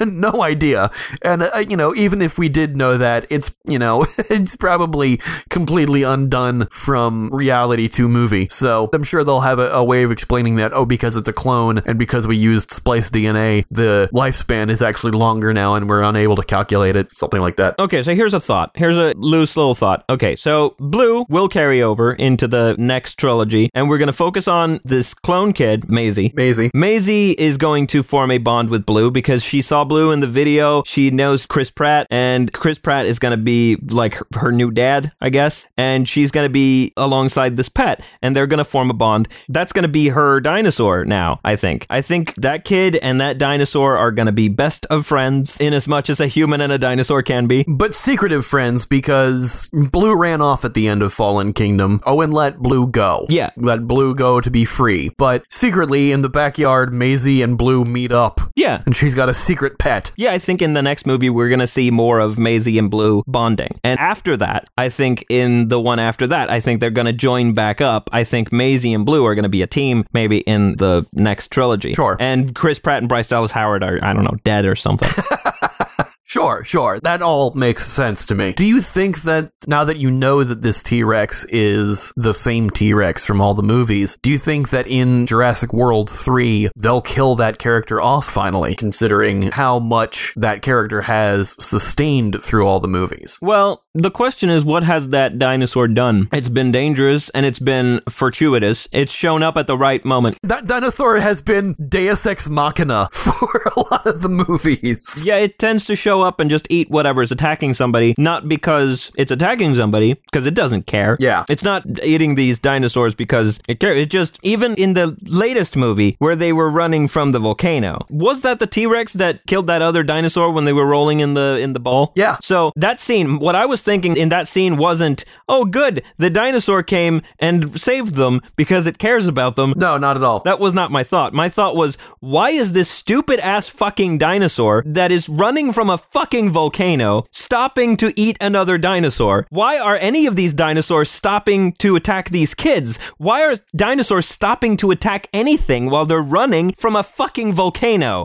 no idea. And, uh, you know, even if we did know that, it's, you know, it's probably completely undone from reality to movie. So I'm sure they'll have a, a way of explaining that, oh, because it's a clone and because we used spliced DNA, the lifespan is actually longer now and we're unable to calculate it. Something like that. Okay, so here's a thought. Here's a loose little thought. Okay, so Blue will carry over into the next trilogy, and we're going to focus on this clone kid, Maisie. Maisie. Maisie is going to form a bond with Blue because she saw Blue in the video. She knows Chris Pratt, and Chris Pratt is going to be like her, her new dad, I guess. And she's going to be alongside this pet, and they're going to form a bond. That's going to be her dinosaur now, I think. I think that kid and that dinosaur are going to be best of friends in as much as a human and a dinosaur can be. But secretive friends because Blue ran off at the end of Fallen Kingdom. Owen let Blue go. Yeah. Let Blue go to be free. But secretly in the backyard, Maisie and Blue meet up. Yeah. And she's got a secret pet. Yeah, I think in the next movie we're going to see more of Maisie and Blue bonding. And after that, I think in the one after that, I think they're going to join back up. I think Maisie and Blue are going to be a team maybe in the next trilogy. Sure. And Chris Pratt and Bryce Dallas Howard are, I don't know, dead or something. Sure, sure. That all makes sense to me. Do you think that now that you know that this T Rex is the same T Rex from all the movies, do you think that in Jurassic World 3, they'll kill that character off finally, considering how much that character has sustained through all the movies? well, the question is what has that dinosaur done? It's been dangerous and it's been fortuitous. It's shown up at the right moment. That dinosaur has been Deus Ex Machina for a lot of the movies. Yeah, it tends to show up and just eat whatever's attacking somebody, not because it's attacking somebody, because it doesn't care. Yeah. It's not eating these dinosaurs because it cares. It just, even in the latest movie where they were running from the volcano, was that the T Rex that killed that other dinosaur when they were rolling in the in the ball? Yeah. So that scene, what I was thinking in that scene wasn't, oh, good, the dinosaur came and saved them because it cares about them. No, not at all. That was not my thought. My thought was, why is this stupid ass fucking dinosaur that is running from a fucking volcano stopping to eat another dinosaur? Why are any of these dinosaurs stopping to attack these kids? Why are dinosaurs stopping to attack anything while they're running from a fucking volcano?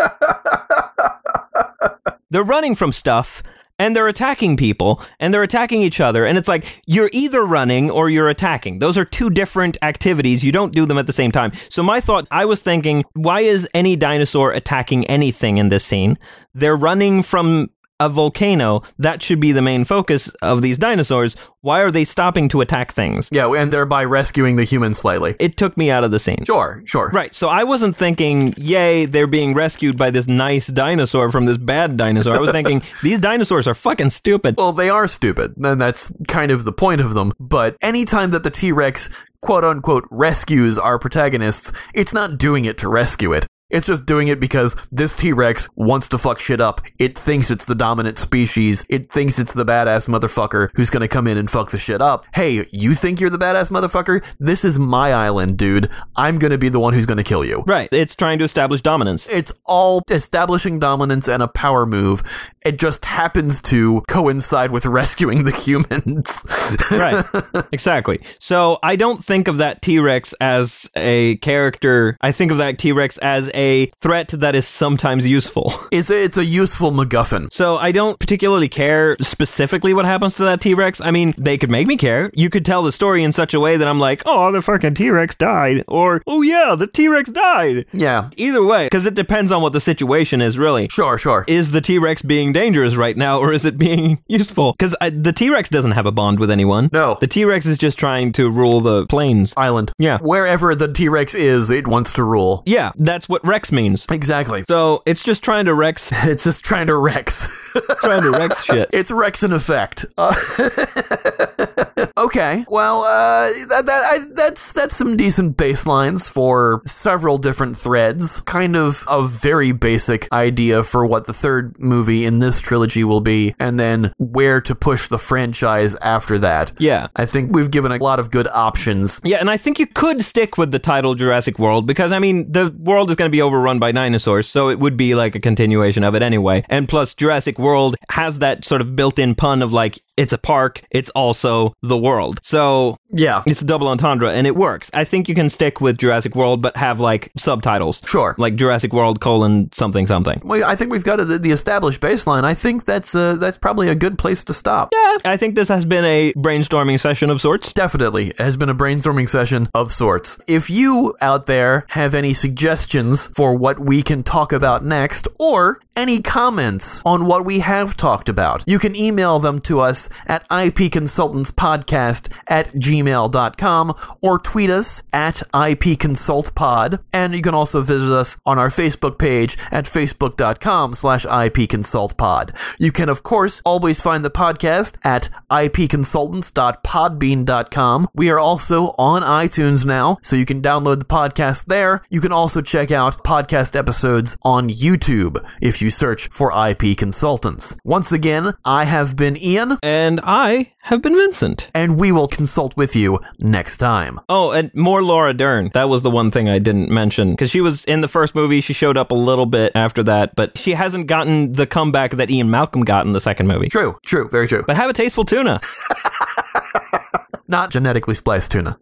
they're running from stuff and they're attacking people and they're attacking each other and it's like you're either running or you're attacking. Those are two different activities. You don't do them at the same time. So my thought i was thinking why is any dinosaur attacking anything in this scene? They're running from a volcano that should be the main focus of these dinosaurs why are they stopping to attack things Yeah, and thereby rescuing the humans slightly. it took me out of the scene Sure, sure. Right. So I wasn't thinking, yay, they're being rescued by this nice dinosaur from this bad dinosaur. I was thinking, these dinosaurs are fucking stupid. Well, they are stupid, and that's kind of the point of them. But anytime that the T Rex, quote unquote, rescues our protagonists, it's not doing it to rescue it. It's just doing it because this T Rex wants to fuck shit up. It thinks it's the dominant species. It thinks it's the badass motherfucker who's gonna come in and fuck the shit up. Hey, you think you're the badass motherfucker? This is my island, dude. I'm gonna be the one who's gonna kill you. Right. It's trying to establish dominance. It's all establishing dominance and a power move. It just happens to coincide with rescuing the humans. right. Exactly. So I don't think of that T Rex as a character. I think of that T Rex as a threat that is sometimes useful. it's a, it's a useful MacGuffin. So I don't particularly care specifically what happens to that T Rex. I mean, they could make me care. You could tell the story in such a way that I'm like, oh, the fucking T Rex died. Or, oh yeah, the T Rex died. Yeah. Either way, because it depends on what the situation is, really. Sure, sure. Is the T Rex being dangerous right now, or is it being useful? Because the T Rex doesn't have a bond with anyone. No. The T Rex is just trying to rule the plains. Island. Yeah. Wherever the T Rex is, it wants to rule. Yeah, that's what Rex means. Exactly. So it's just trying to Rex, It's just trying to Rex. trying to Rex shit. it's Rex in effect. Uh, okay. Well, uh, that, that, I, that's that's some decent baselines for several different threads. Kind of a very basic idea for what the third movie in this trilogy will be, and then where to push the franchise after that. Yeah. I think we've given a lot of good options. Yeah, and I think you could stick with the title Jurassic World because, I mean, the world is going to be overrun by dinosaurs, so it would be like a continuation of it anyway. And plus, Jurassic World has that sort of built in pun of like, it's a park, it's also the world. So Yeah. it's a double entendre and it works. I think you can stick with Jurassic World, but have like subtitles. Sure. Like Jurassic World colon something something. Well, I think we've got the, the established baseline. I think that's uh, that's probably a good place to stop. Yeah, I think this has been a brainstorming session of sorts. Definitely it has been a brainstorming session of sorts. If you out there have any suggestions for what we can talk about next, or any comments on what we have talked about, you can email them to us at ipconsultantspodcast at gmail.com or tweet us at ipconsultpod. And you can also visit us on our Facebook page at facebook.com slash ipconsultpod. You can, of course, always find the podcast at ipconsultants.podbean.com. We are also on iTunes now, so you can download the podcast there. You can also check out podcast episodes on YouTube if you search for IP Consultants. Once again, I have been Ian, And I have been Vincent. and we will consult with you next time. Oh, and more Laura Dern. That was the one thing I didn't mention because she was in the first movie. She showed up a little bit after that, but she hasn't gotten the comeback that Ian Malcolm got in the second movie. True, true, very true. But have a tasteful tuna. Not genetically spliced tuna.